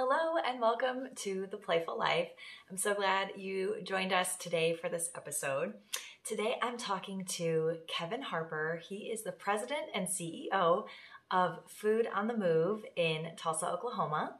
Hello and welcome to The Playful Life. I'm so glad you joined us today for this episode. Today I'm talking to Kevin Harper. He is the president and CEO of Food on the Move in Tulsa, Oklahoma.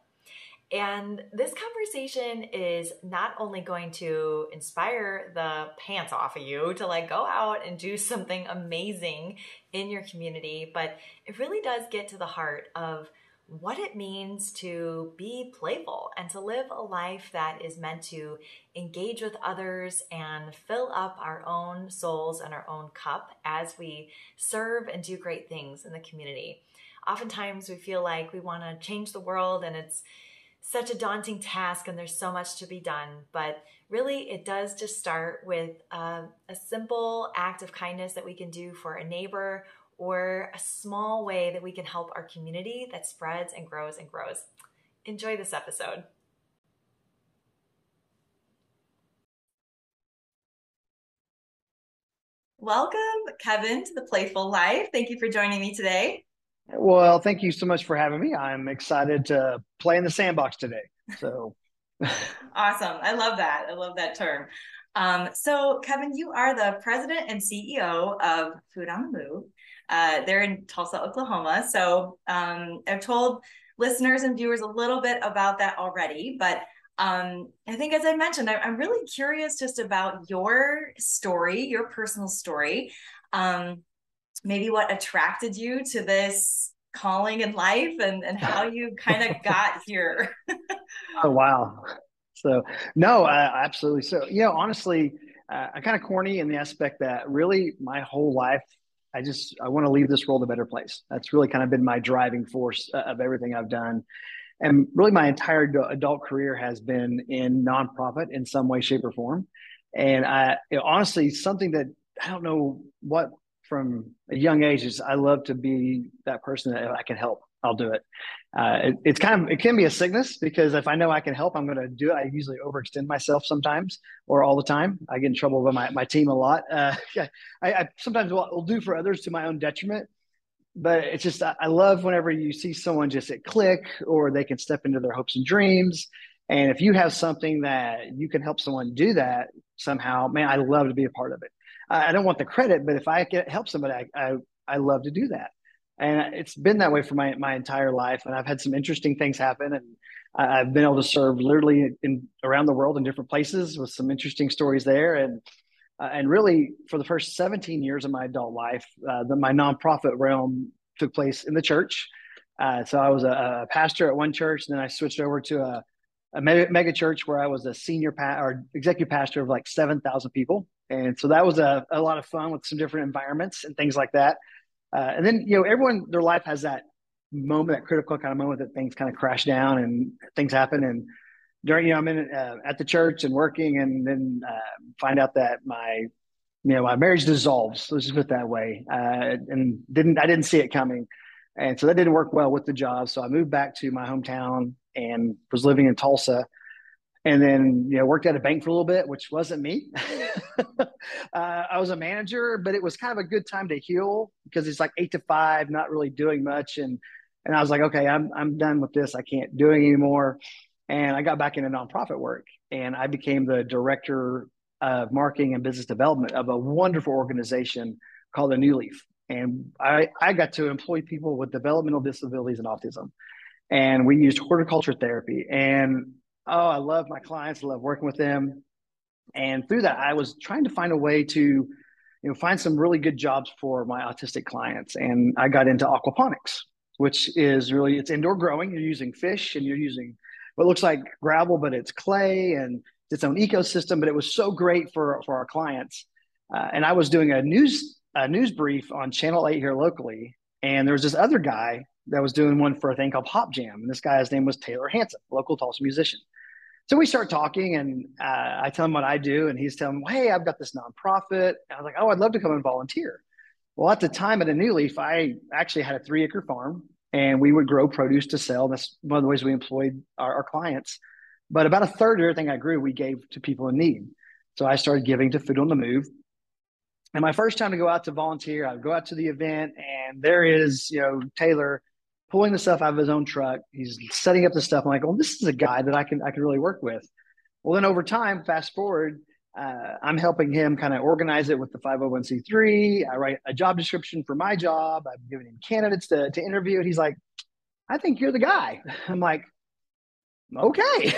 And this conversation is not only going to inspire the pants off of you to like go out and do something amazing in your community, but it really does get to the heart of what it means to be playful and to live a life that is meant to engage with others and fill up our own souls and our own cup as we serve and do great things in the community. Oftentimes, we feel like we want to change the world and it's such a daunting task and there's so much to be done. But really, it does just start with a, a simple act of kindness that we can do for a neighbor or a small way that we can help our community that spreads and grows and grows. Enjoy this episode. Welcome, Kevin, to the Playful Life. Thank you for joining me today. Well, thank you so much for having me. I'm excited to play in the sandbox today. So awesome. I love that. I love that term. Um, so, Kevin, you are the president and CEO of Food on the Move. Uh, they're in Tulsa, Oklahoma. So um, I've told listeners and viewers a little bit about that already, but um, I think, as I mentioned, I, am really curious just about your story, your personal story. Um, maybe what attracted you to this calling in life and, and how you kind of got here. oh, wow. So, no, uh, absolutely. So, you know, honestly, uh, I'm kind of corny in the aspect that really my whole life I just I want to leave this world a better place. That's really kind of been my driving force uh, of everything I've done. And really, my entire adult career has been in nonprofit in some way, shape, or form. And I you know, honestly, something that I don't know what from a young age is I love to be that person that I can help. I'll do it. Uh, it. It's kind of it can be a sickness because if I know I can help, I'm going to do it. I usually overextend myself sometimes or all the time. I get in trouble with my, my team a lot. Uh, I, I, sometimes will, will, do for others to my own detriment. But it's just I, I love whenever you see someone just at click or they can step into their hopes and dreams. And if you have something that you can help someone do that somehow, man, I love to be a part of it. I, I don't want the credit, but if I can help somebody, I, I, I love to do that and it's been that way for my my entire life. And I've had some interesting things happen, and I've been able to serve literally in around the world in different places with some interesting stories there. And uh, and really, for the first 17 years of my adult life, uh, the, my nonprofit realm took place in the church. Uh, so I was a, a, pastor at one church, and then I switched over to a, a mega, mega, church where I was a senior pa- or executive pastor of like 7,000 people. And so that was a, a lot of fun with some different environments and things like that. Uh, and then, you know, everyone, their life has that moment, that critical kind of moment that things kind of crash down and things happen. And during, you know, I'm in uh, at the church and working, and then uh, find out that my, you know, my marriage dissolves. Let's just put it that way. Uh, and didn't I didn't see it coming, and so that didn't work well with the job. So I moved back to my hometown and was living in Tulsa and then you know worked at a bank for a little bit which wasn't me. Uh, i was a manager but it was kind of a good time to heal because it's like eight to five not really doing much. And and i was like okay i'm, I'm done with this. I can't do it anymore. And i got back into nonprofit work and i became the director of marketing and business development of a wonderful organization called the new leaf. And I, I got to employ people with developmental disabilities and autism. And we used horticulture therapy. And oh, I love my clients, I love working with them. And through that, I was trying to find a way to, you know, find some really good jobs for my autistic clients. And I got into aquaponics, which is really it's indoor growing. You're using fish and you're using what looks like gravel, but it's clay and its own ecosystem. But it was so great for for our clients. Uh, and I was doing a news a news brief on Channel Eight here locally, and there was this other guy that was doing one for a thing called Hop Jam, and this guy's name was Taylor Hanson, local Tulsa musician. So we start talking, and uh, I tell him what I do, and he's telling me, "Hey, I've got this nonprofit." And I was like, "Oh, I'd love to come and volunteer." Well, at the time at a New Leaf, I actually had a three acre farm, and we would grow produce to sell. That's one of the ways we employed our, our clients. But about a third of everything I grew, we gave to people in need. So I started giving to Food on the Move. And my first time to go out to volunteer, I would go out to the event, and there is, you know, Taylor pulling the stuff out of his own truck. He's setting up the stuff. I'm like, well, this is a guy that I can I can really work with. Well, then over time, fast forward, uh, I'm helping him kind of organize it with the 501c3. I write a job description for my job. I'm giving him candidates to, to interview. And he's like, I think you're the guy. I'm like, okay.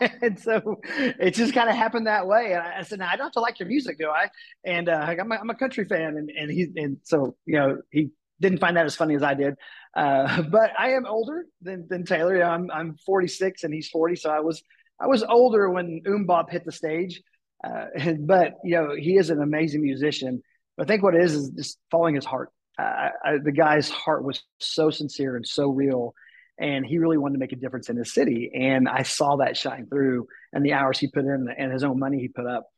and so it just kind of happened that way. And I, said, now I don't have to like your music, do I? And uh, I'm, a, I'm a country fan. And, and he, and so, you know, he didn't find that as funny as I did. Uh, but I am older than, than Taylor. You know, I'm, I'm 46 and he's 40. So I was, I was older when MMMBop hit the stage. Uh, but you know, he is an amazing musician. But I think what it is is just following his heart. Uh, I, the guy's heart was so sincere and so real, and he really wanted to make a difference in his city. And I saw that shine through, and the hours he put in, and his own money he put up.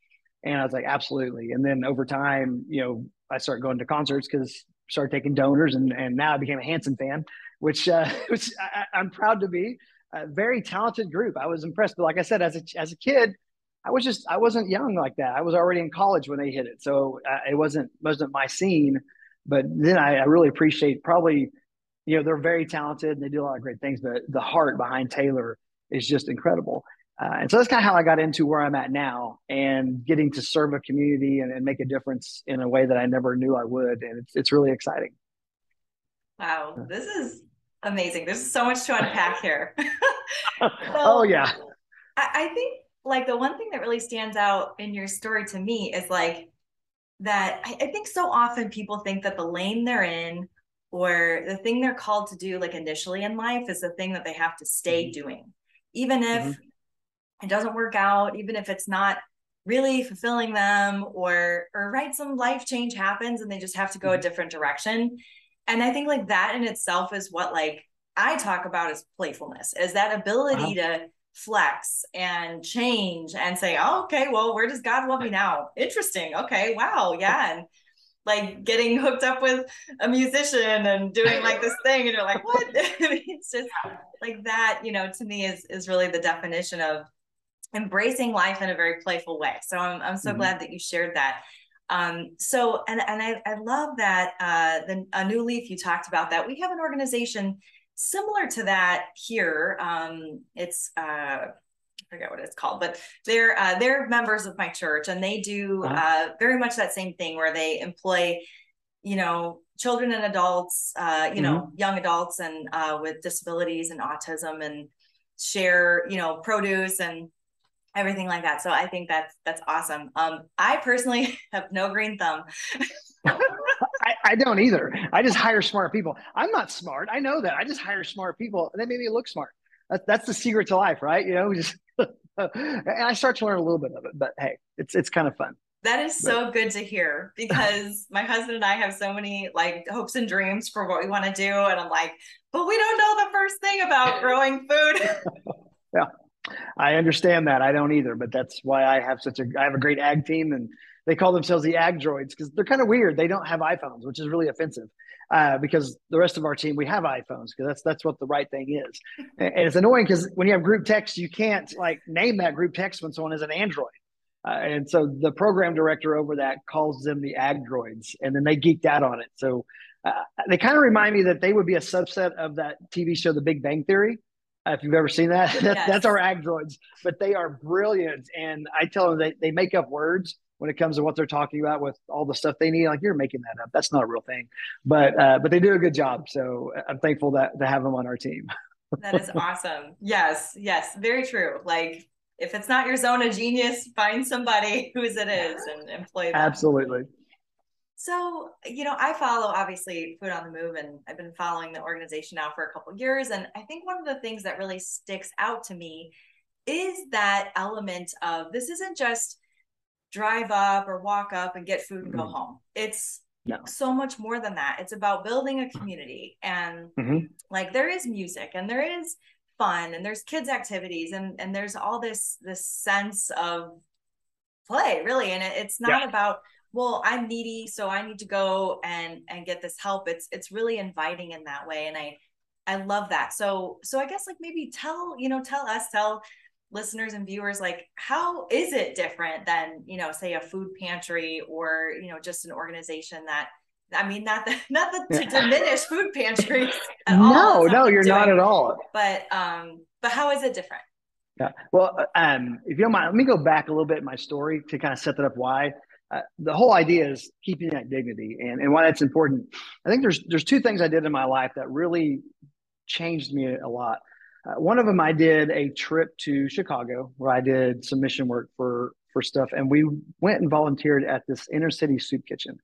And I was like, absolutely. And then over time, you know, I started going to concerts because started taking donors, and and now I became a Hanson fan, which uh, which I, I'm proud to be. A very talented group. I was impressed, but like I said, as a as a kid, I was just I wasn't young like that. I was already in college when they hit it, so uh, it wasn't wasn't my scene. But then I, I, really appreciate probably, you know, they're very talented and they do a lot of great things. But the heart behind Taylor is just incredible. Uh, and so that's kind of how I got into where I'm at now and getting to serve a community and, and, make a difference in a way that I never knew I would. And it's, it's really exciting. Wow. This is amazing. There's so much to unpack here. so, oh, yeah. I, I think like the one thing that really stands out in your story to me is like that I, I, think so often people think that the lane they're in or the thing they're called to do like initially in life is the thing that they have to stay mm-hmm. doing even if mm-hmm. It doesn't work out even if it's not really fulfilling them or or right some life change happens and they just have to go mm-hmm. a different direction and i think like that in itself is what like i talk about as playfulness is that ability wow. to flex and change and say, oh, okay, well, where does God love me now? Interesting. Okay, wow, yeah. And like getting hooked up with a musician and doing like this thing, and you're like, what? it's just like that, you know, to me is is really the definition of embracing life in a very playful way. So I'm I'm so mm-hmm. glad that you shared that. Um, so and and I, I love that uh the a new leaf you talked about that. We have an organization similar to that here. Um, it's uh, I forget what it's called, but they're uh, they're members of my church, and they do uh, very much that same thing where they employ, you know, children and adults, uh, you mm-hmm. know, young adults and uh, with disabilities and autism, and share, you know, produce and everything like that. So I think that's that's awesome. Um, I personally have no green thumb. I, I, don't either. I just hire smart people. I'm not smart. I know that. I just hire smart people, and they make me look smart. That's that's the secret to life, right? You know, just and I start to learn a little bit of it. But hey, it's it's kind of fun. That is so but, good to hear because my husband and I have so many like hopes and dreams for what we want to do, and I'm like, but we don't know the first thing about growing food. yeah, I understand that. I don't either, but that's why I have such a I have a great ag team and they call themselves the ag droids because they're kind of weird. They don't have iPhones, which is really offensive. Uh, because the rest of our team we have iPhones because that's that's what the right thing is, and, and it's annoying because when you have group text you can't like name that group text when someone is an Android, uh, and so the program director over that calls them the ag droids, and then they geeked out on it. So uh, they kind of remind me that they would be a subset of that TV show The Big Bang Theory. Uh, if you've ever seen that, that yes. that's our ag droids, but they are brilliant, and I tell them they they make up words when it comes to what they're talking about with all the stuff they need. Like you're making that up. That's not a real thing, but uh, but they do a good job. So I'm thankful that to have them on our team. that is awesome. Yes, yes, very true. Like if it's not your zone of genius, find somebody whose it is and employ them. Absolutely. So, you know, I follow obviously Food on the Move and I've been following the organization now for a couple years. And I think one of the things that really sticks out to me is that element of this isn't just drive up or walk up and get food and go mm-hmm. home. It's no. so much more than that. It's about building a community and mm-hmm. like there is music and there is fun and there's kids activities and and there's all this this sense of play really and it, it's not yeah. about well i'm needy so i need to go and and get this help it's it's really inviting in that way and i i love that so so i guess like maybe tell you know tell us tell listeners and viewers like how is it different than you know say a food pantry or you know just an organization that I mean, not the, not the, to diminish food pantries. no, no, you're doing. not at all. But um, but how is it different? Yeah. Well, um, if you don't mind, let me go back a little bit in my story to kind of set that up. Why uh, the whole idea is keeping that dignity, and and why that's important. I think there's there's two things I did in my life that really changed me a lot. Uh, one of them, I did a trip to Chicago where I did some mission work for for stuff, and we went and volunteered at this inner city soup kitchen.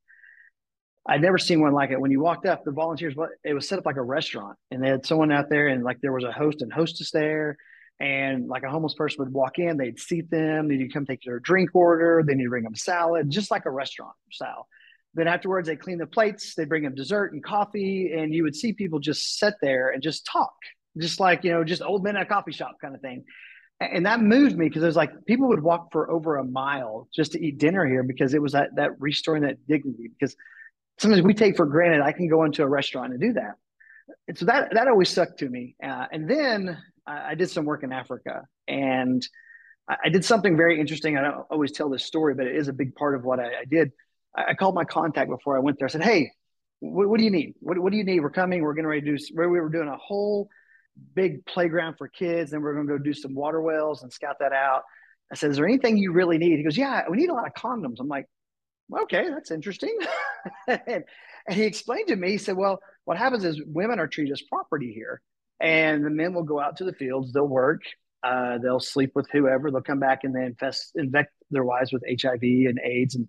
I'd never seen one like it. When you walked up, the volunteers, it was set up like a restaurant, and they had someone out there, and like there was a host and hostess there, and like a homeless person would walk in, they'd seat them, they'd come take their drink order, then you'd bring them salad, just like a restaurant style. Then afterwards, they clean the plates, they bring them dessert and coffee, and you would see people just sit there and just talk just like you know just old men at a coffee shop kind of thing and that moved me because it was like people would walk for over a mile just to eat dinner here because it was that that restoring that dignity. Because sometimes we take for granted i can go into a restaurant and do that. And so that that always stuck to me. Uh, and then I, I, did some work in africa and I, I, did something very interesting i don't always tell this story but it is a big part of what i, I did I, called my contact before i went there i said hey what, what do you need what, what do you need we're coming we're getting ready to do we were doing a whole big playground for kids. and we're going to go do some water wells and scout that out. I said, Is there anything you really need? He goes, Yeah, we need a lot of condoms. I'm like, Okay, that's interesting. and, and he explained to me, he said, Well, what happens is women are treated as property here. And the men will go out to the fields, they'll work, uh, they'll sleep with whoever, they'll come back and they infest, infect their wives with HIV and AIDS. And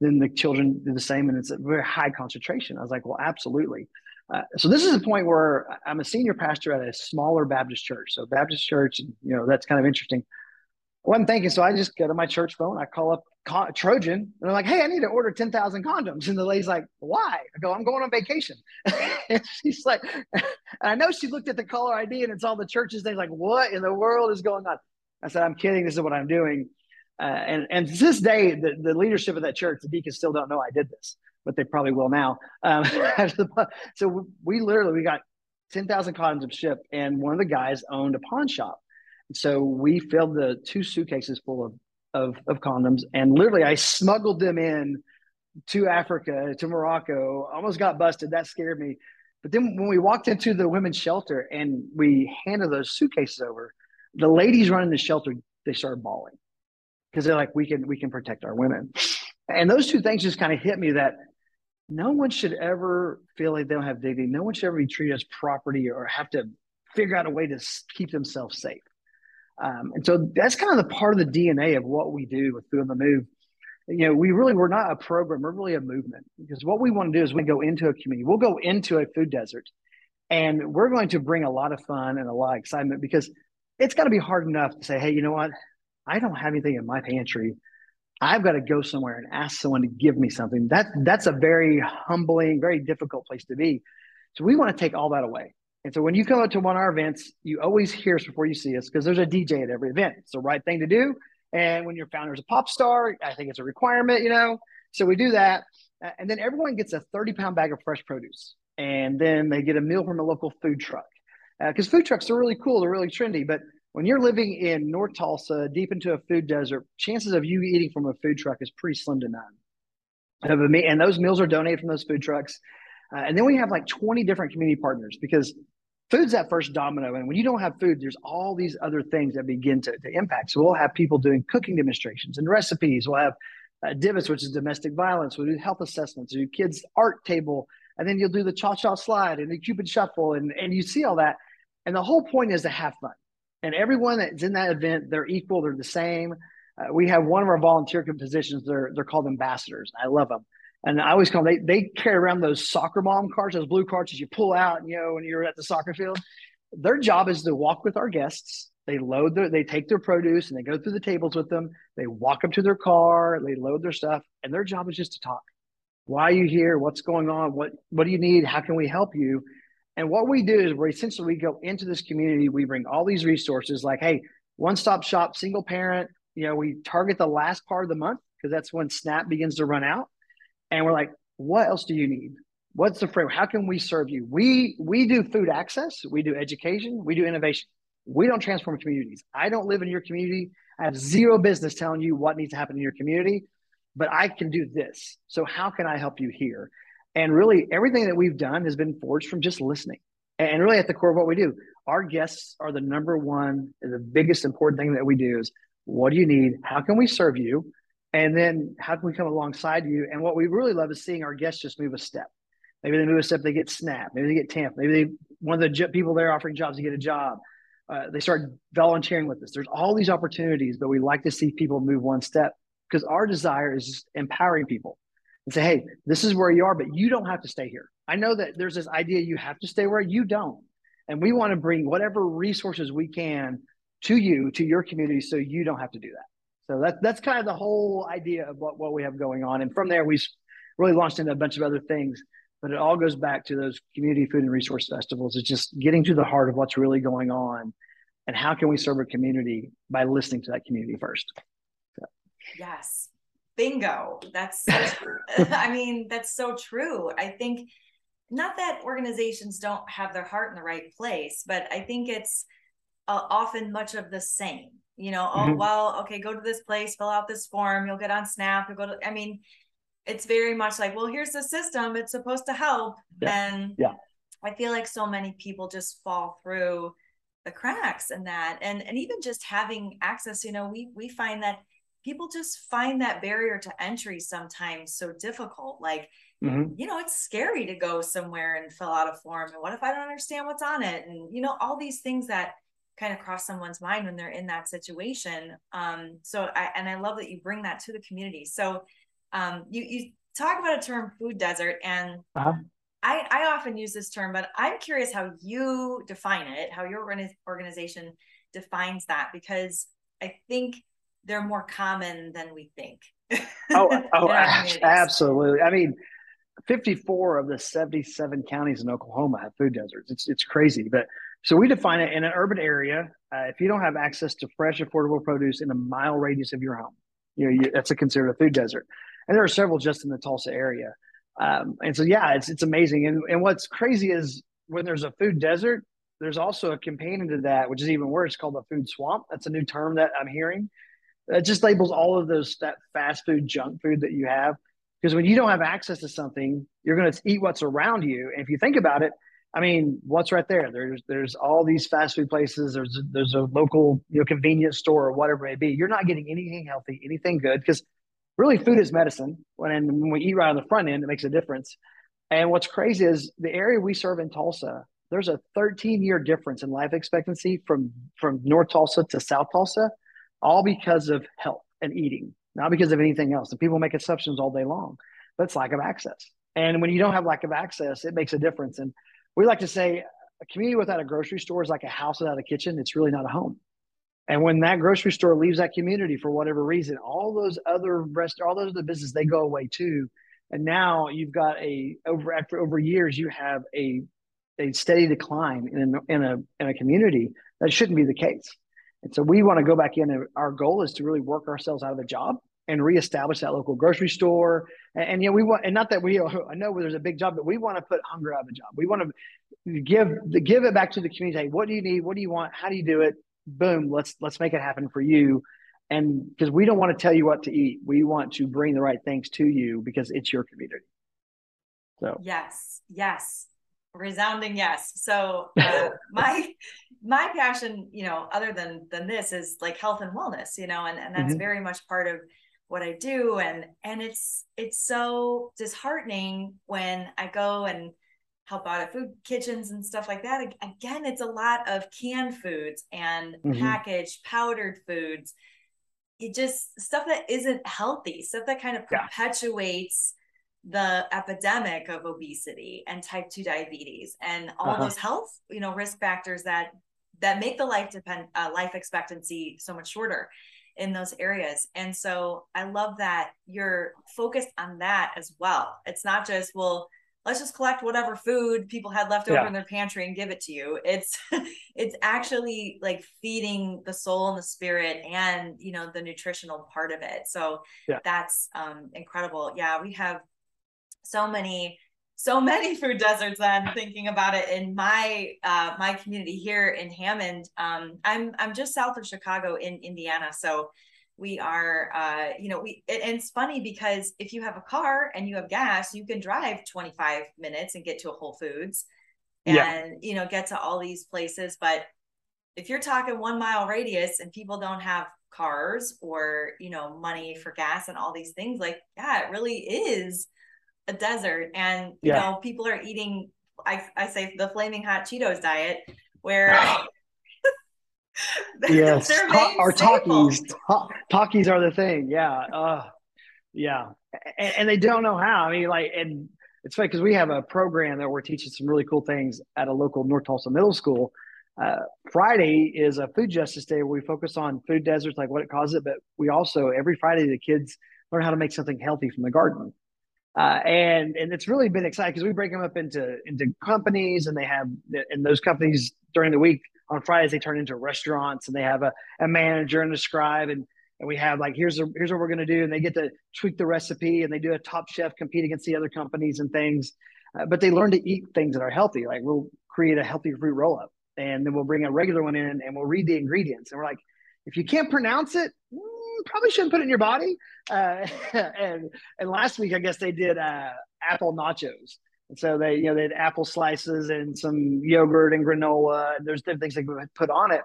then the children do the same. And it's a very high concentration. I was like, Well, absolutely. Uh, so this is a point where I'm a senior pastor at a smaller Baptist church. So Baptist church, you know, that's kind of interesting. Well, I'm thinking, so I just go to my church phone. I call up Con- Trojan, and I'm like, "Hey, I need to order ten thousand condoms." And the lady's like, "Why?" I go, "I'm going on vacation." and she's like, and I know she looked at the caller ID and it's all the churches. They're like, "What in the world is going on?" I said, "I'm kidding. This is what I'm doing." Uh, and and to this day, the, the leadership of that church, the deacons still don't know I did this but they probably will now. Um, so we literally we got ten thousand condoms shipped, and one of the guys owned a pawn shop. So we filled the two suitcases full of, of, of condoms, and literally I smuggled them in to Africa, to Morocco. Almost got busted. That scared me. But then when we walked into the women's shelter and we handed those suitcases over, the ladies running the shelter they started bawling because they're like, we can we can protect our women. And those two things just kind of hit me that no one should ever feel like they don't have dignity. No one should ever be treated as property or have to figure out a way to keep themselves safe. Um, and so that's kind of the part of the DNA of what we do with Food on the Move. You know, we really we're not a program, we're really a movement because what we want to do is we go into a community, we'll go into a food desert, and we're going to bring a lot of fun and a lot of excitement because it's got to be hard enough to say, hey, you know what? I don't have anything in my pantry I've got to go somewhere and ask someone to give me something. That that's a very humbling, very difficult place to be. So we want to take all that away. And so when you come up to one of our events, you always hear us before you see us because there's a DJ at every event. It's the right thing to do. And when your founder is a pop star, I think it's a requirement, you know. So we do that. And then everyone gets a 30 pound bag of fresh produce. And then they get a meal from a local food truck. Because uh, food trucks are really cool, they're really trendy, but when you're living in North Tulsa, deep into a food desert, chances of you eating from a food truck is pretty slim to none. And those meals are donated from those food trucks. Uh, and then we have like 20 different community partners because food's that first domino. And when you don't have food, there's all these other things that begin to, to impact. So we'll have people doing cooking demonstrations and recipes. We'll have uh, DVIS, which is domestic violence. We'll do health assessments. We'll do kids art table. And then you'll do the cha-cha slide and the Cupid shuffle. And, and you see all that. And the whole point is to have fun and everyone that's in that event, they're equal, they're the same. Uh, we have one of our volunteer positions. They're they're called ambassadors. I love them, and I always call them. They they carry around those soccer mom cards, those blue cards that you pull out, you know, when you're at the soccer field. Their job is to walk with our guests. They load their, they take their produce and they go through the tables with them. They walk up to their car, they load their stuff, and their job is just to talk. Why are you here? What's going on? What what do you need? How can we help you? And what we do is we essentially we go into this community, we bring all these resources like, hey, one stop shop, single parent. You know, we target the last part of the month because that's when SNAP begins to run out. And we're like, what else do you need? What's the framework? How can we serve you? We we do food access, we do education, we do innovation. We don't transform communities. I don't live in your community. I have zero business telling you what needs to happen in your community, but I can do this. So how can I help you here? And really, everything that we've done has been forged from just listening. And really, at the core of what we do, our guests are the number one, the biggest important thing that we do is what do you need? How can we serve you? And then how can we come alongside you? And what we really love is seeing our guests just move a step. Maybe they move a step, they get SNAP. Maybe they get TANF. Maybe they one of the people there offering jobs to get a job. Uh, they start volunteering with us. There's all these opportunities, but we like to see people move one step because our desire is empowering people and say, hey, this is where you are, but you don't have to stay here. I know that there's this idea you have to stay where you don't. And we want to bring whatever resources we can to you, to your community, so you don't have to do that. So that, that's kind of the whole idea of what, what we have going on. And from there, we really launched into a bunch of other things. But it all goes back to those community food and resource festivals. It's just getting to the heart of what's really going on and how can we serve a community by listening to that community first. So. Yes. Bingo. That's so I mean, that's so true. I think not that organizations don't have their heart in the right place, but I think it's uh, often much of the same. You know, oh, mm-hmm. oh well, okay, go to this place, fill out this form, you'll get on Snap, you'll go to I mean, it's very much like, well, here's the system, it's supposed to help. Yeah. And yeah. I feel like so many people just fall through the cracks in that and and even just having access, you know, we we find that people just find that barrier to entry sometimes so difficult. Like Mm-hmm. you know, it's scary to go somewhere and fill out a form. And what if I don't understand what's on it? And, you know, all these things that kind of cross someone's mind when they're in that situation. Um, so I, and I love that you bring that to the community. So um, you, you talk about a term food desert and uh-huh. I, I often use this term, but I'm curious how you define it, how your organization defines that, because I think they're more common than we think. oh, oh absolutely. I mean, 54 of the 77 counties in Oklahoma have food deserts. It's it's crazy, but so we define it in an urban area. Uh, if you don't have access to fresh, affordable produce in a mile radius of your home, you know you, that's a considered a food desert. And there are several just in the Tulsa area. Um, and so yeah, it's it's amazing. And and what's crazy is when there's a food desert, there's also a companion to that, which is even worse, called a food swamp. That's a new term that I'm hearing. That just labels all of those that fast food junk food that you have because when you don't have access to something, you're going to eat what's around you. And if you think about it, I mean, what's right there? There's there's all these fast food places. There's there's a local you know convenience store or whatever it may be. You're not getting anything healthy, anything good because really food is medicine. When when we eat right on the front end, it makes a difference. And what's crazy is the area we serve in Tulsa. There's a 13 year difference in life expectancy from from North Tulsa to South Tulsa, all because of health and eating not because of anything else. And people make exceptions all day long, but it's lack of access. And when you don't have lack of access, it makes a difference. And we like to say a community without a grocery store is like a house without a kitchen. It's really not a home. And when that grocery store leaves that community for whatever reason, all those other rest, all those other businesses, they go away too. And now you've got a over after over years, you have a a steady decline in in a in a community that shouldn't be the case. And so we want to go back in and our goal is to really work ourselves out of a job and reestablish that local grocery store. And, and you know, we want, and not that we, I know there's a big job, but we want to put hunger out of a job. We want to give the, give it back to the community. Hey, what do you need? What do you want? How do you do it? Boom. Let's, let's make it happen for you. And because we don't want to tell you what to eat, we want to bring the right things to you because it's your community. So, yes, yes resounding yes so uh, my my passion you know other than than this is like health and wellness you know and, and that's mm-hmm. very much part of what I do and and it's it's so disheartening when I go and help out at food kitchens and stuff like that again it's a lot of canned foods and mm-hmm. packaged powdered foods it just stuff that isn't healthy stuff that kind of perpetuates the epidemic of obesity and type 2 diabetes and all uh-huh. those health you know risk factors that that make the life depend uh, life expectancy so much shorter in those areas. And so I love that you're focused on that as well. It's not just, well, let's just collect whatever food people had left over yeah. in their pantry and give it to you. It's it's actually like feeding the soul and the spirit and you know the nutritional part of it. So yeah. that's um incredible. Yeah, we have so many so many food deserts then thinking about it in my uh, my community here in hammond. Um, i'm i'm just south of chicago in indiana. So we are uh you know we and it's funny because if you have a car and you have gas you can drive 25 minutes and get to a whole foods and yeah. you know get to all these places. But if you're talking one mile radius and people don't have cars or you know money for gas and all these things like yeah it really is a desert and you yeah. know people are eating I, I say the flaming hot cheetos diet where yes, Ta- our Takis. Ta- Takis are the thing. Yeah, uh, yeah, and, and, they don't know how. I mean, like, and it's funny because we have a program that we're teaching some really cool things at a local North Tulsa middle school. Uh, Friday is a food justice day where we focus on food deserts, like what it causes. But we also every Friday the kids learn how to make something healthy from the garden. Uh, and and it's really been exciting because we break them up into into companies, and they have and those companies during the week on Fridays they turn into restaurants, and they have a, a manager and a scribe, and and we have like here's a, here's what we're to do, and they get to tweak the recipe, and they do a top chef compete against the other companies and things, uh, but they learn to eat things that are healthy. Like we'll create a healthy fruit roll up, and then we'll bring a regular one in, and we'll read the ingredients, and we're like, if you can't pronounce it, mm, probably shouldn't put it in your body. Uh, and and last week, I guess they did uh, apple nachos. And so they, you know, they had apple slices and some yogurt and granola. And there's different things they put on it.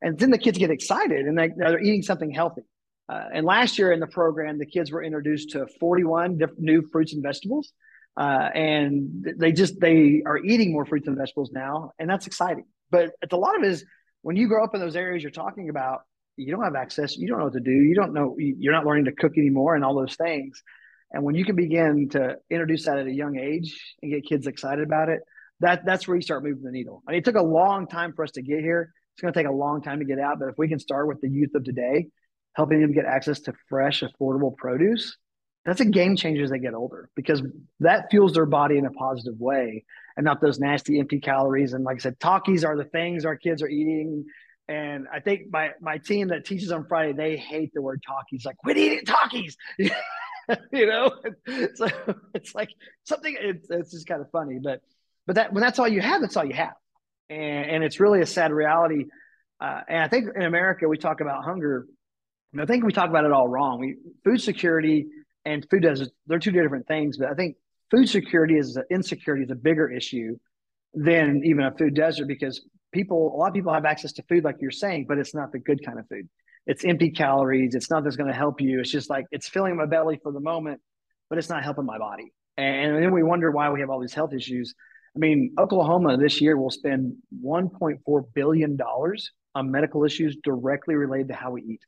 And then the kids get excited and they, they're eating something healthy. Uh, and last year in the program, the kids were introduced to 41 different new fruits and vegetables. Uh, and they just they are eating more fruits and vegetables now, and that's exciting. But a lot of it is when you grow up in those areas you're talking about, you don't have access you don't know what to do you don't know you're not learning to cook anymore and all those things. And when you can begin to introduce that at a young age and get kids excited about it that that's where you start moving the needle. I mean, it took a long time for us to get here. It's going to take a long time to get out but if we can start with the youth of today helping them get access to fresh affordable produce that's a game changer as they get older because that fuels their body in a positive way and not those nasty empty calories and like i said Takis are the things our kids are eating and I think my my team that teaches on Friday, they hate the word Takis. Like, quit eating Takis. you know? So it's like something it's it's just kind of funny. But but that when that's all you have, that's all you have. And and it's really a sad reality. Uh, and I think in America we talk about hunger. And I think we talk about it all wrong. We food security and food deserts, they're two different things, but I think food security is insecurity is a bigger issue than even a food desert because people, a lot of people have access to food, like you're saying, but it's not the good kind of food. It's empty calories. It's not that's going to help you. It's just like it's filling my belly for the moment, but it's not helping my body. And then we wonder why we have all these health issues. I mean, Oklahoma this year will spend $1.4 billion on medical issues directly related to how we eat.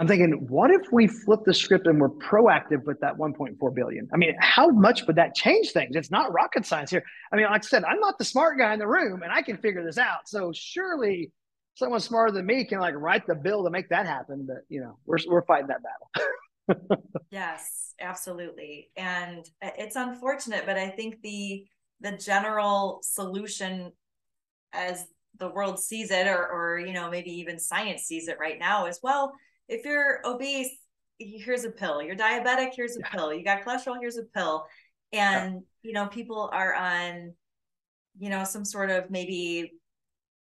I'm thinking, what if we flip the script and we're proactive with that 1.4 billion? I mean, how much would that change things? It's not rocket science here. I mean, like I said, I'm not the smart guy in the room and I can figure this out. So surely someone smarter than me can like write the bill to make that happen. But you know, we're we're fighting that battle. yes, absolutely. And it's unfortunate, but I think the the general solution as the world sees it or or you know, maybe even science sees it right now as well if you're obese, here's a pill. You're diabetic, here's a yeah. pill. You got cholesterol, here's a pill. And, yeah. you know, people are on, you know, some sort of maybe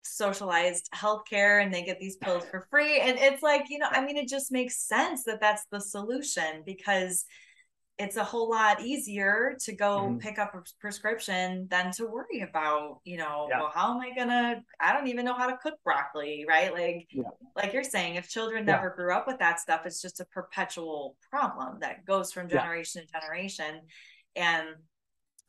socialized healthcare and they get these pills for free. And it's like, you know, I mean, it just makes sense that that's the solution because it's a whole lot easier to go mm-hmm. pick up a prescription than to worry about, you know, yeah. well, how am I gonna? I don't even know how to cook broccoli, right? Like, yeah. like you're saying, if children yeah. never grew up with that stuff, it's just a perpetual problem that goes from generation to generation, and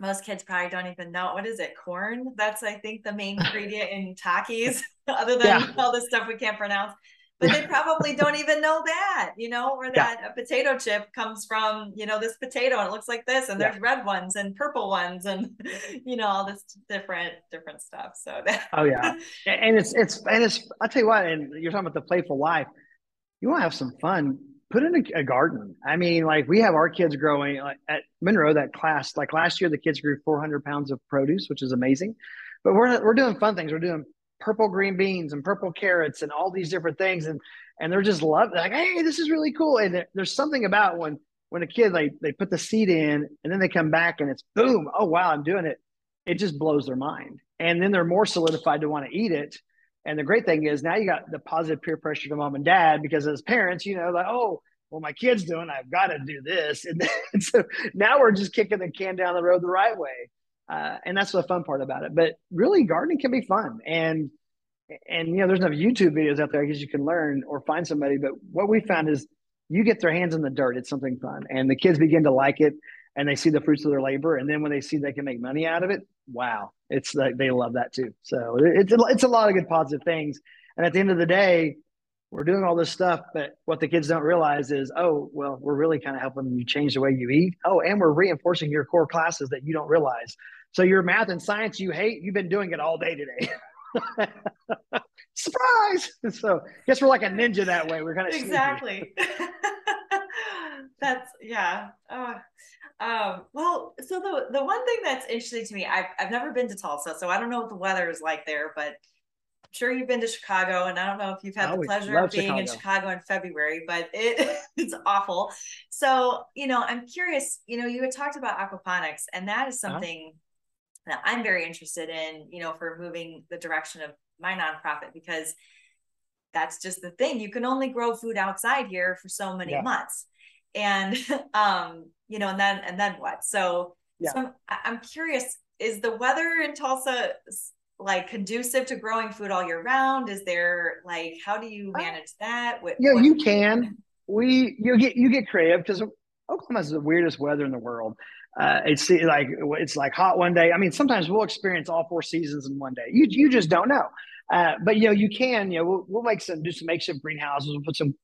most kids probably don't even know what is it corn that's i think the main ingredient in takis other than all the stuff we can't pronounce but they probably don't even know that, you know, or that yeah. a potato chip comes from, you know, this potato and it looks like this, and there's red ones and purple ones, and you know, all this different different stuff. So that oh yeah, and it's it's and it's I'll tell you what, and you're talking about the playful life. You want to have some fun. Put in a, a, garden. I mean, like we have our kids growing like, at Monroe. That class, like last year, the kids grew 400 pounds of produce, which is amazing. But we're we're doing fun things. We're doing purple green beans and purple carrots and all these different things. And and they're just love like hey this is really cool. And there, there's something about when when a kid like they put the seed in and then they come back and it's boom oh wow i'm doing it. It just blows their mind. And then they're more solidified to want to eat it. And the great thing is now you got the positive peer pressure to mom and dad because as parents, you know, like, oh, well, my kid's doing, I've got to do this. And, then, so now we're just kicking the can down the road the right way. Uh, and that's the fun part about it. But really, gardening can be fun. And and you know, there's enough YouTube videos out there guess you can learn or find somebody. But what we found is you get their hands in the dirt, it's something fun, and the kids begin to like it, and they see the fruits of their labor. And then when they see they can make money out of it, wow, it's like they love that too. So it's it's a lot of good positive things. And at the end of the day, we're doing all this stuff, but what the kids don't realize is, oh, well, we're really kind of helping you change the way you eat. Oh, and we're reinforcing your core classes that you don't realize. So your math and science you hate, you've been doing it all day today. Surprise! So I guess we're like a ninja that way. We're kind of exactly. that's yeah. Uh, um, well, so the the one thing that's interesting to me, I've I've never been to Tulsa, so I don't know what the weather is like there, but I'm sure you've been to Chicago, and I don't know if you've had the pleasure of being Chicago. in Chicago in February, but it it's awful. So you know, I'm curious. You know, you had talked about aquaponics, and that is uh-huh. something. Uh-huh that I'm very interested in, you know, for moving the direction of my nonprofit because that's just the thing. You can only grow food outside here for so many yeah. months. And um, you know, and then and then what? So, yeah. so I'm, I'm curious, is the weather in Tulsa like conducive to growing food all year round? Is there like how do you uh, manage that? What, yeah, what- you can. We you get you get creative because Oklahoma has the weirdest weather in the world uh, it's like it's like hot one day. I mean, sometimes we'll experience all four seasons in one day. You you just don't know. Uh, but you know, you can. You know, we'll, we'll make some do some makeshift greenhouses. We'll put some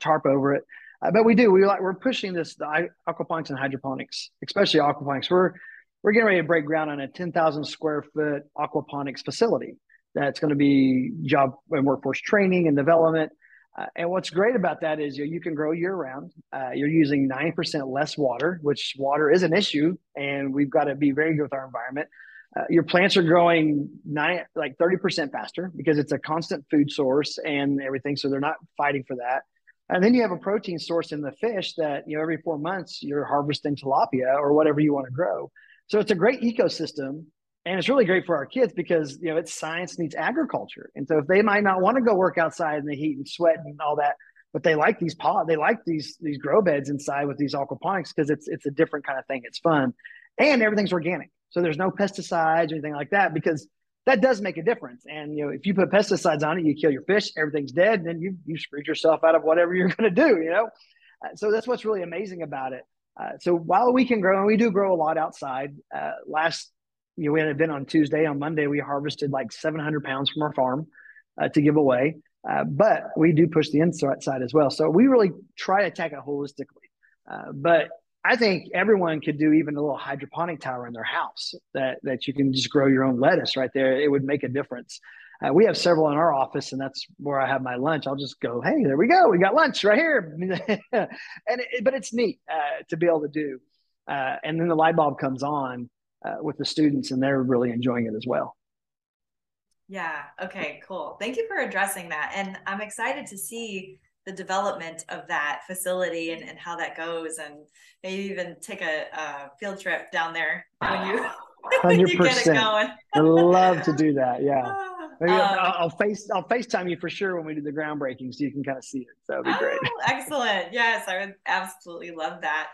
tarp over it. Uh, but we do. We like we're pushing this the aquaponics and hydroponics, especially aquaponics. We're we're getting ready to break ground on a ten thousand square foot aquaponics facility. That's going to be job and workforce training and development. Uh, and what's great about that is you, you can grow year round. Uh, you're using 9% less water, which water is an issue, and we've got to be very good with our environment. Uh, your plants are growing nine, like 30% faster because it's a constant food source and everything. So they're not fighting for that. And then you have a protein source in the fish that, you know, every four months you're harvesting tilapia or whatever you want to grow. So it's a great ecosystem and it's really great for our kids because you know it's science meets agriculture. And so if they might not want to go work outside in the heat and sweat and all that but they like these pot they like these these grow beds inside with these aquaponics because it's it's a different kind of thing it's fun and everything's organic. So there's no pesticides or anything like that because that does make a difference. And you know if you put pesticides on it you kill your fish everything's dead and then you you screwed yourself out of whatever you're going to do you know? Uh, so that's what's really amazing about it. Uh, so while we can grow and we do grow a lot outside uh, last you know, we had an event on Tuesday. On Monday, we harvested like 700 pounds from our farm uh, to give away. Uh, but we do push the inside side as well. So we really try to attack it holistically. Uh, but I think everyone could do even a little hydroponic tower in their house that, that you can just grow your own lettuce right there. It would make a difference. Uh, we have several in our office, and that's where I have my lunch. I'll just go, hey, there we go. We got lunch right here. and it, but it's neat uh, to be able to do. Uh, and then the light bulb comes on uh, with the students, and they're really enjoying it as well. Yeah. Okay. Cool. Thank you for addressing that, and I'm excited to see the development of that facility and, and how that goes, and maybe even take a, a field trip down there when you. Hundred percent. I love to do that. Yeah. Maybe um, I'll, I'll, face I'll FaceTime you for sure when we do the groundbreaking, so you can kind of see it. That'd be great. Oh, excellent. Yes, I would absolutely love that.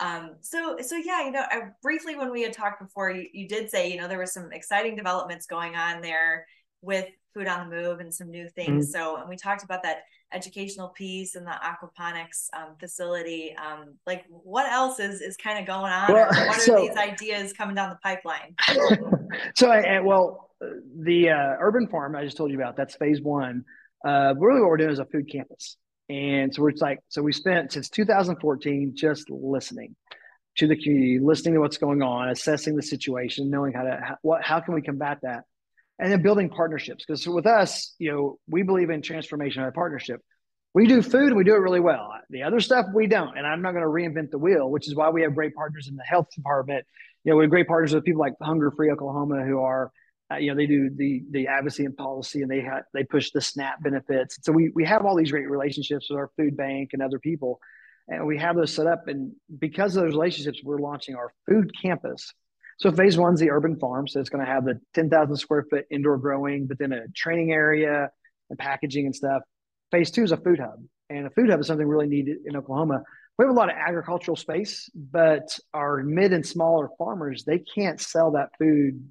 Um, so, so yeah, you know, I, briefly when we had talked before, you, you did say, you know, there was some exciting developments going on there with food on the move and some new things. Mm-hmm. So, and we talked about that educational piece and the aquaponics um, facility. Um, like, what else is is kind of going on? Well, what are so, these ideas coming down the pipeline? so, I, well, the uh, urban farm I just told you about that's phase one. Uh, really, what we're doing is a food campus. And so it's like, so we spent since 2014 just listening to the community, listening to what's going on, assessing the situation, knowing how to, how, what, how can we combat that? And then building partnerships. Because with us, you know, we believe in transformation and partnership. We do food and we do it really well. The other stuff we don't. And I'm not going to reinvent the wheel, which is why we have great partners in the health department. You know, we have great partners with people like Hunger Free Oklahoma who are uh, you know, they do the the advocacy and policy, and they ha- they push the SNAP benefits. So we we have all these great relationships with our food bank and other people, and we have those set up. And because of those relationships, we're launching our food campus, So phase one's the urban farm. So it's going to have the 10,000 square foot indoor growing, but then a training area and packaging and stuff. Phase two is a food hub. And a food hub is something really needed in Oklahoma. We have a lot of agricultural space, but our mid and smaller farmers, they can't sell that food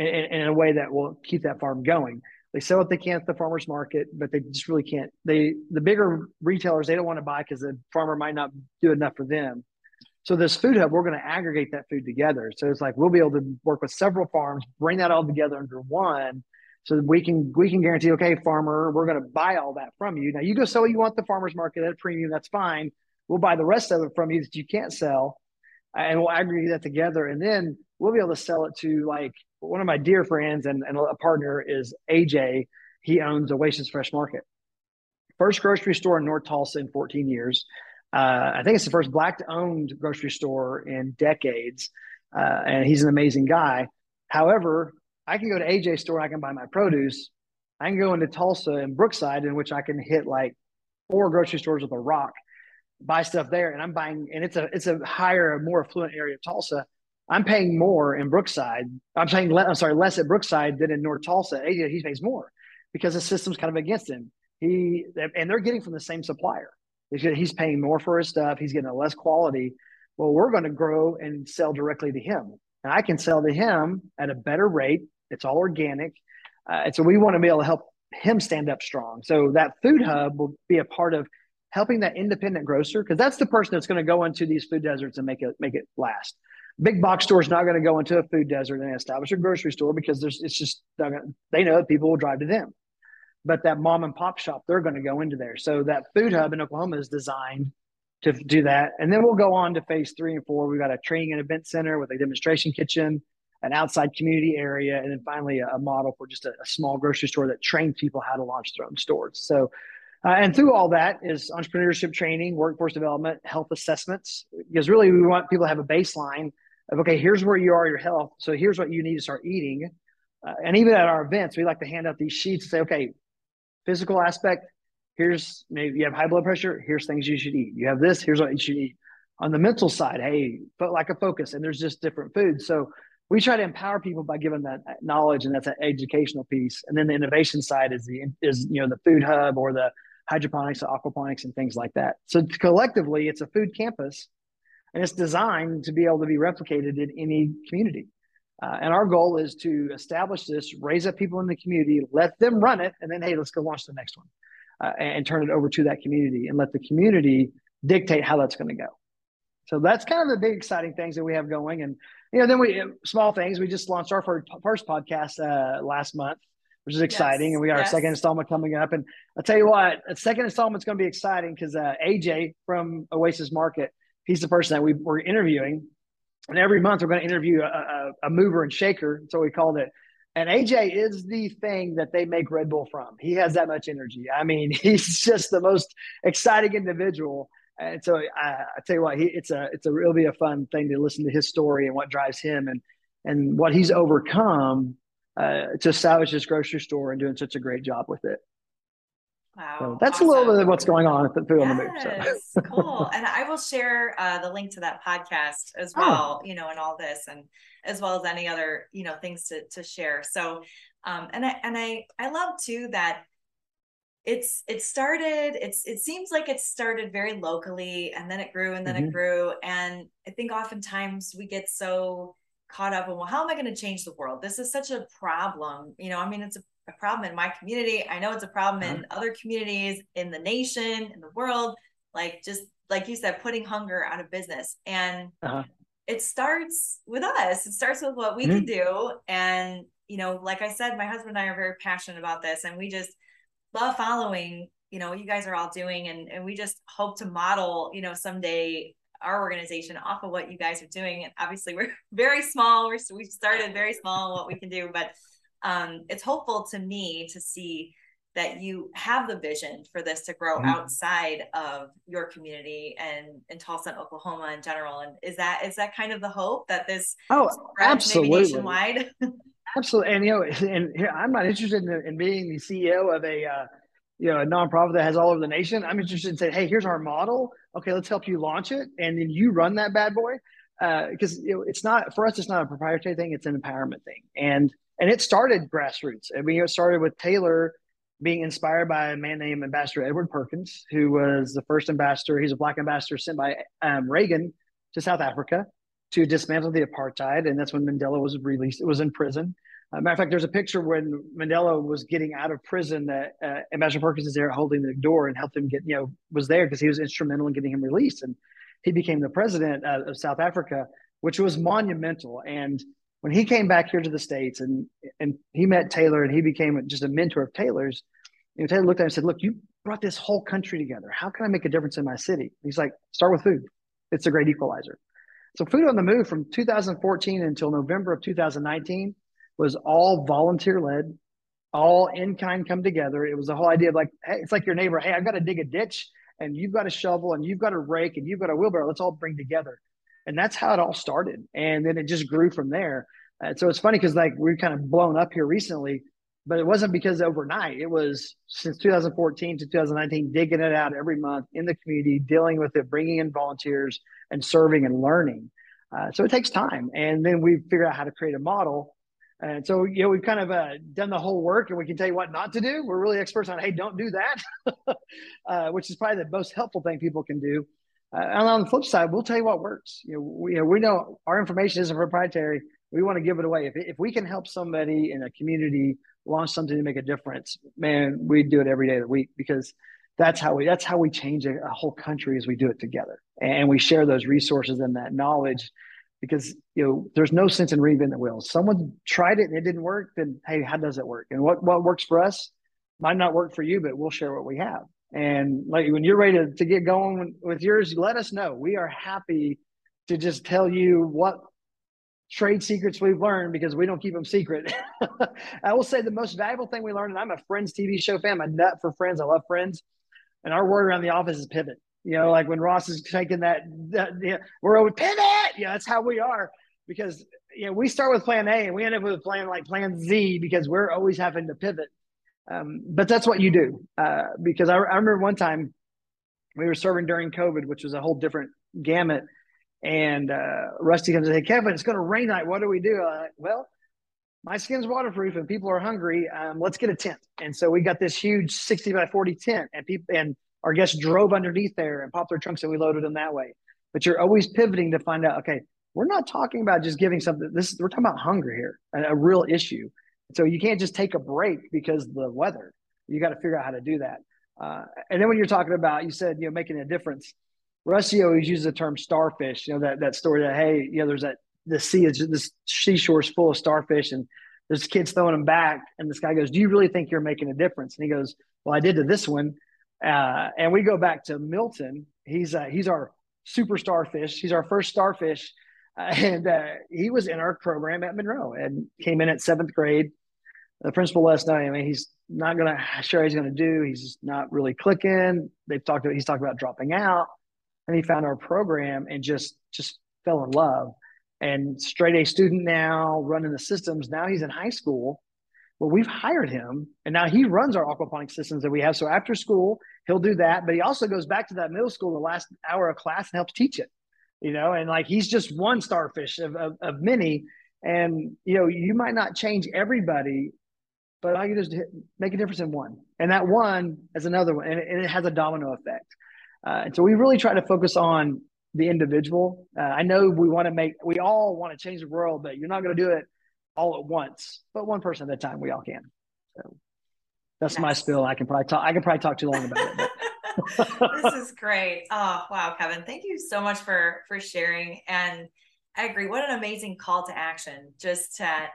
in, in, a way that will keep that farm going. They sell what they can at the farmers market, but they just really can't. They the bigger retailers they don't want to buy because the farmer might not do enough for them. So this food hub, we're going to aggregate that food together. So it's like we'll be able to work with several farms, bring that all together under one, so we can we can guarantee, okay, farmer, we're going to buy all that from you. Now you go sell what you want the farmers market at a premium, that's fine. We'll buy the rest of it from you that you can't sell, and we'll aggregate that together, and then we'll be able to sell it to like one of my dear friends and, and a partner is AJ. He owns Oasis Fresh Market, first grocery store in North Tulsa in 14 years. Uh, I think it's the first black-owned grocery store in decades, uh, and he's an amazing guy. However, I can go to AJ store, I can buy my produce. I can go into Tulsa and Brookside, in which I can hit like four grocery stores with a rock, buy stuff there, and I'm buying, and it's a it's a higher, more affluent area of Tulsa. I'm paying more in Brookside. I'm paying I'm sorry, less at Brookside than in North Tulsa. He pays more because the system's kind of against him. He and they're getting from the same supplier. He's paying more for his stuff. He's getting a less quality. Well, we're going to grow and sell directly to him, and I can sell to him at a better rate. It's all organic, uh, and so we want to be able to help him stand up strong. So that food hub will be a part of helping that independent grocer because that's the person that's going to go into these food deserts and make it make it last big box store is not going to go into a food desert and establish a grocery store because there's it's just they know people will drive to them. But that mom and pop shop, they're going to go into there. So that food hub in Oklahoma is designed to do that. And then we'll go on to phase three and four. We've got a training and event center with a demonstration kitchen, an outside community area, and then finally a, a model for just a, a, small grocery store that trains people how to launch their own stores. So, uh, and through all that is entrepreneurship training, workforce development, health assessments, because really we want people to have a baseline of okay, here's where you are, your health. So here's what you need to start eating. Uh, and even at our events, we like to hand out these sheets and say, okay, physical aspect, here's maybe you have high blood pressure, here's things you should eat. You have this, here's what you should eat. On the mental side, hey, but like a focus, and there's just different foods. So we try to empower people by giving that knowledge, and that's an educational piece. And then the innovation side is the is you know the food hub or the hydroponics, the aquaponics, and things like that. So collectively, it's a food campus and it's designed to be able to be replicated in any community. Uh, and our goal is to establish this, raise up people in the community, let them run it, and then hey, let's go launch the next one, uh, and, and, turn it over to that community, and let the community dictate how that's going to go. So that's kind of the big exciting things that we have going, and you know, then we small things. We just launched our first podcast uh, last month, which is exciting, yes, and we got yes. our second installment coming up. And I'll tell you what, a second installment is going to be exciting because uh, AJ from Oasis Market he's the person that we were interviewing. And every month we're going to interview a, a, a mover and shaker. So we called it. And AJ is the thing that they make Red Bull from. He has that much energy. I mean, he's just the most exciting individual. And so I, I tell you what, he, it's a it's a it'll be a fun thing to listen to his story and what drives him and and what he's overcome uh, to establish his grocery store and doing such a great job with it. Wow. So that's awesome. a little bit of what's going on at the Food yes, on the Move. So. cool. And I will share uh, the link to that podcast as oh. well, oh. you know, and all this and as well as any other, you know, things to, to share. So, um, and I, and I, I love too that it's, it started, it's, it seems like it started very locally and then it grew and then mm-hmm. it grew. And I think oftentimes we get so caught up in, well, how am I going to change the world? This is such a problem. You know, I mean, it's a a problem in my community. I know it's a problem in uh-huh. other communities, in the nation, in the world. Like just like you said, putting hunger out of business. And uh-huh. it starts with us. It starts with what we mm-hmm. can do. And, you know, like I said, my husband and I are very passionate about this and we just love following, you know, what you guys are all doing. And, and we just hope to model, you know, someday our organization off of what you guys are doing. And obviously we're very small. We're, we started very small what we can do, but um, it's hopeful to me to see that you have the vision for this to grow mm-hmm. outside of your community and in Tulsa and Oklahoma in general. And is that is that kind of the hope that this oh absolutely nationwide? absolutely, and you know, and I'm not interested in, in being the CEO of a uh, you know a nonprofit that has all over the nation. I'm interested in saying, hey, here's our model. Okay, let's help you launch it, and then you run that bad boy. because uh, you know, it's not for us. It's not a proprietary thing. It's an empowerment thing, and and it started grassroots. I mean, it started with Taylor being inspired by a man named Ambassador Edward Perkins, who was the first ambassador. He's a black ambassador sent by um, Reagan to South Africa to dismantle the apartheid, and that's when Mandela was released. It was in prison. Uh, matter of fact, there's a picture when Mandela was getting out of prison that uh, Ambassador Perkins is there holding the door and helped him get, you know, was there because he was instrumental in getting him released. And he became the president uh, of South Africa, which was monumental. And when he came back here to the States and, and he met Taylor and he became just a mentor of Taylor's, you know, Taylor looked at him and said, Look, you brought this whole country together. How can I make a difference in my city? He's like, Start with food. It's a great equalizer. So, Food on the Move from 2014 until November of 2019 was all volunteer led, all in kind come together. It was the whole idea of like, hey, it's like your neighbor, hey, I've got to dig a ditch and you've got a shovel and you've got a rake and you've got a wheelbarrow. Let's all bring together. And that's how it all started. And then it just grew from there. Uh, so it's funny because like we've kind of blown up here recently, but it wasn't because overnight. It was since 2014 to 2019, digging it out every month in the community, dealing with it, bringing in volunteers and serving and learning. Uh, so it takes time. And then we figure out how to create a model and so, you know, we've kind of uh, done the whole work and we can tell you what not to do. We're really experts on, hey, don't do that, uh, which is probably the most helpful thing people can do. And on the flip side, we'll tell you what works. You know, we, you know, we know our information isn't proprietary. We want to give it away. If, if we can help somebody in a community launch something to make a difference, man, we do it every day of the week because that's how we that's how we change a, a whole country as we do it together and we share those resources and that knowledge because you know there's no sense in reinventing the wheel. Someone tried it and it didn't work. Then hey, how does it work? And what what works for us might not work for you, but we'll share what we have. And like when you're ready to, to get going with yours, let us know. We are happy to just tell you what trade secrets we've learned because we don't keep them secret. I will say the most valuable thing we learned, and I'm a Friends TV show fan, I'm a nut for Friends. I love Friends. And our word around the office is pivot. You know, like when Ross is taking that, that we're over pivot. Yeah, that's how we are because you know we start with plan A and we end up with plan like plan Z because we're always having to pivot. Um, but that's what you do uh, because I, I remember one time we were serving during COVID, which was a whole different gamut. And uh, Rusty comes and says, hey, Kevin, it's going to rain tonight. What do we do? Well, my skin's waterproof and people are hungry. Um, let's get a tent. And so we got this huge 60 by 40 tent and people, and our guests drove underneath there and popped their trunks and we loaded them that way. But you're always pivoting to find out, okay, we're not talking about just giving something. This we're talking about hunger here, a real issue. So you can't just take a break because the weather. You got to figure out how to do that. Uh, and then when you're talking about, you said you know making a difference. Rusty always uses the term starfish. You know that that story that hey, you know there's that the sea is this seashore is full of starfish and there's kids throwing them back and this guy goes, do you really think you're making a difference? And he goes, well, I did to this one. Uh, and we go back to Milton. He's uh, he's our super starfish. He's our first starfish, uh, and he was in our program at Monroe and came in at seventh grade. The principal last night. I mean, he's not going to sure he's going to do. He's not really clicking. They've talked. About, he's talked about dropping out, and he found our program and just just fell in love. And straight A student now, running the systems. Now he's in high school well, we've hired him and now he runs our aquaponic systems that we have. So after school, he'll do that, but he also goes back to that middle school the last hour of class and helps teach it, you know, and like he's just one starfish of, of, of many. And, you know, you might not change everybody, but you do is make a difference in one. And that one is another one, and it, and it has a domino effect. Uh, and so we really try to focus on the individual. Uh, I know we want to make, we all want to change the world, but you're not going to do it all at once, but one person at a time, we all can. So that's nice. my spill. I can probably talk. I can probably talk too long about it. this is great. Oh wow, Kevin, thank you so much for for sharing. And I agree. What an amazing call to action, just to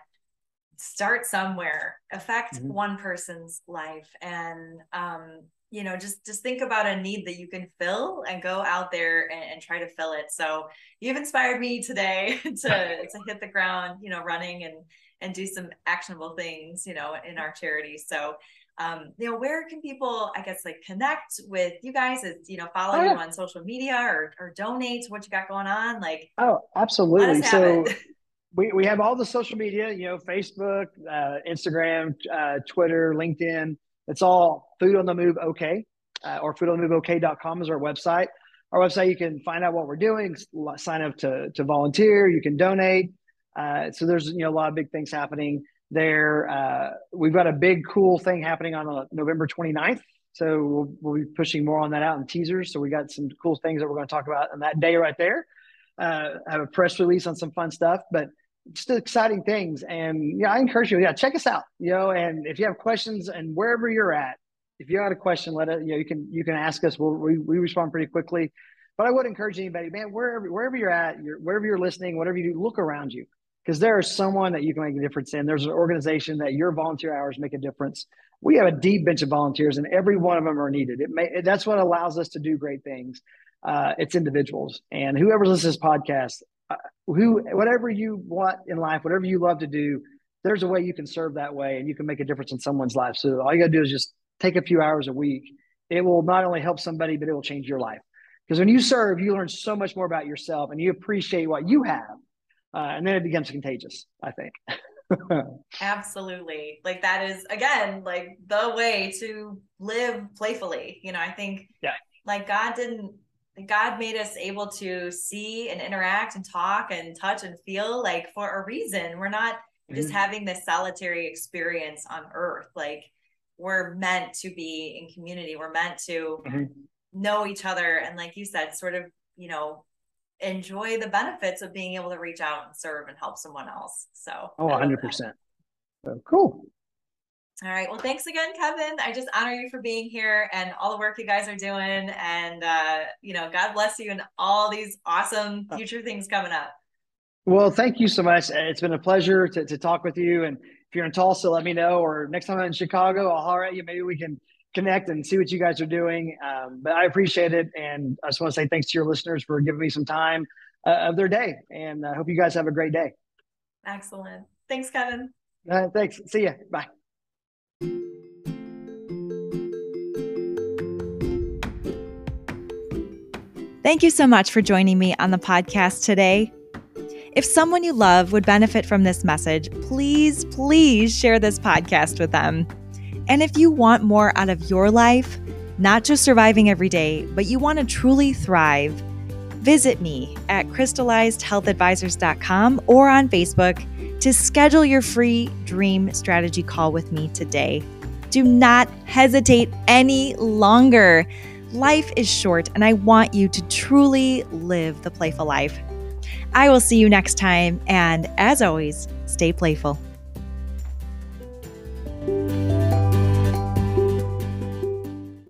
start somewhere, affect mm-hmm. one person's life, and um, you know just just think about a need that you can fill and go out there and, and try to fill it so you've inspired me today to to hit the ground you know running and and do some actionable things you know in our charity so um, you know, where can people, I guess, like connect with you guys? Is you know, follow oh, yeah. you on social media or or donate what you got going on? Like, oh, absolutely. So we we have all the social media, you know, Facebook, uh, Instagram, uh, Twitter, LinkedIn. It's all food on the move okay, uh, or foodonthemoveok.com is our website. our website, you can find out what we're doing, sign up to, to volunteer, you can donate. Uh, so there's you know a lot of big things happening there. Uh, we've got a big cool thing happening on uh, November 29th. So we'll, we'll, be pushing more on that out in teasers. So we got some cool things that we're going to talk about on that day right there. Uh, have a press release on some fun stuff, but just exciting things. And yeah, I encourage you, yeah, check us out, you know, and if you have questions and wherever you're at, if you got a question, let it, you know, you can, you can ask us. We'll, we, we respond pretty quickly, but I would encourage anybody, man, wherever, wherever you're at, you're, wherever you're listening, whatever you do, look around you because there is someone that you can make a difference in. There's an organization that your volunteer hours make a difference. We have a deep bench of volunteers, and every one of them are needed. It may that's what allows us to do great things. Uh, it's individuals, and whoever listens to this podcast, uh, who whatever you want in life, whatever you love to do, there's a way you can serve that way, and you can make a difference in someone's life. So all you got to do is just take a few hours a week. It will not only help somebody, but it will change your life. Because when you serve, you learn so much more about yourself, and you appreciate what you have uh, and then it becomes contagious i think absolutely like that is again like the way to live playfully you know i think yeah like god didn't god made us able to see and interact and talk and touch and feel like for a reason we're not mm-hmm. just having this solitary experience on earth like we're meant to be in community we're meant to mm-hmm. know each other and like you said sort of you know enjoy the benefits of being able to reach out and serve and help someone else. So, oh, 100%. So, cool. All right. Well, thanks again, Kevin. I just honor you for being here and all the work you guys are doing. And, uh, you know, God bless you and all these awesome uh, future things coming up. Well, thank you so much. It's been a pleasure to, to talk with you. And if you're in Tulsa, let me know. Or next time I'm in Chicago, I'll holler at you. Maybe we can connect and see what you guys are doing. Um, but I appreciate it. And I just want to say thanks to your listeners for giving me some time uh, of their day. And I hope you guys have a great day. Excellent. Thanks, Kevin. Uh, thanks. See ya. Bye. Thank you so much for joining me on the podcast today. If someone you love would benefit from this message, please, please share this podcast with them. And if you want more out of your life, not just surviving every day, but you want to truly thrive, visit me at crystallizedhealthadvisors.com or on Facebook to schedule your free dream strategy call with me today. Do not hesitate any longer. Life is short, and I want you to truly live the playful life. I will see you next time, and as always, stay playful.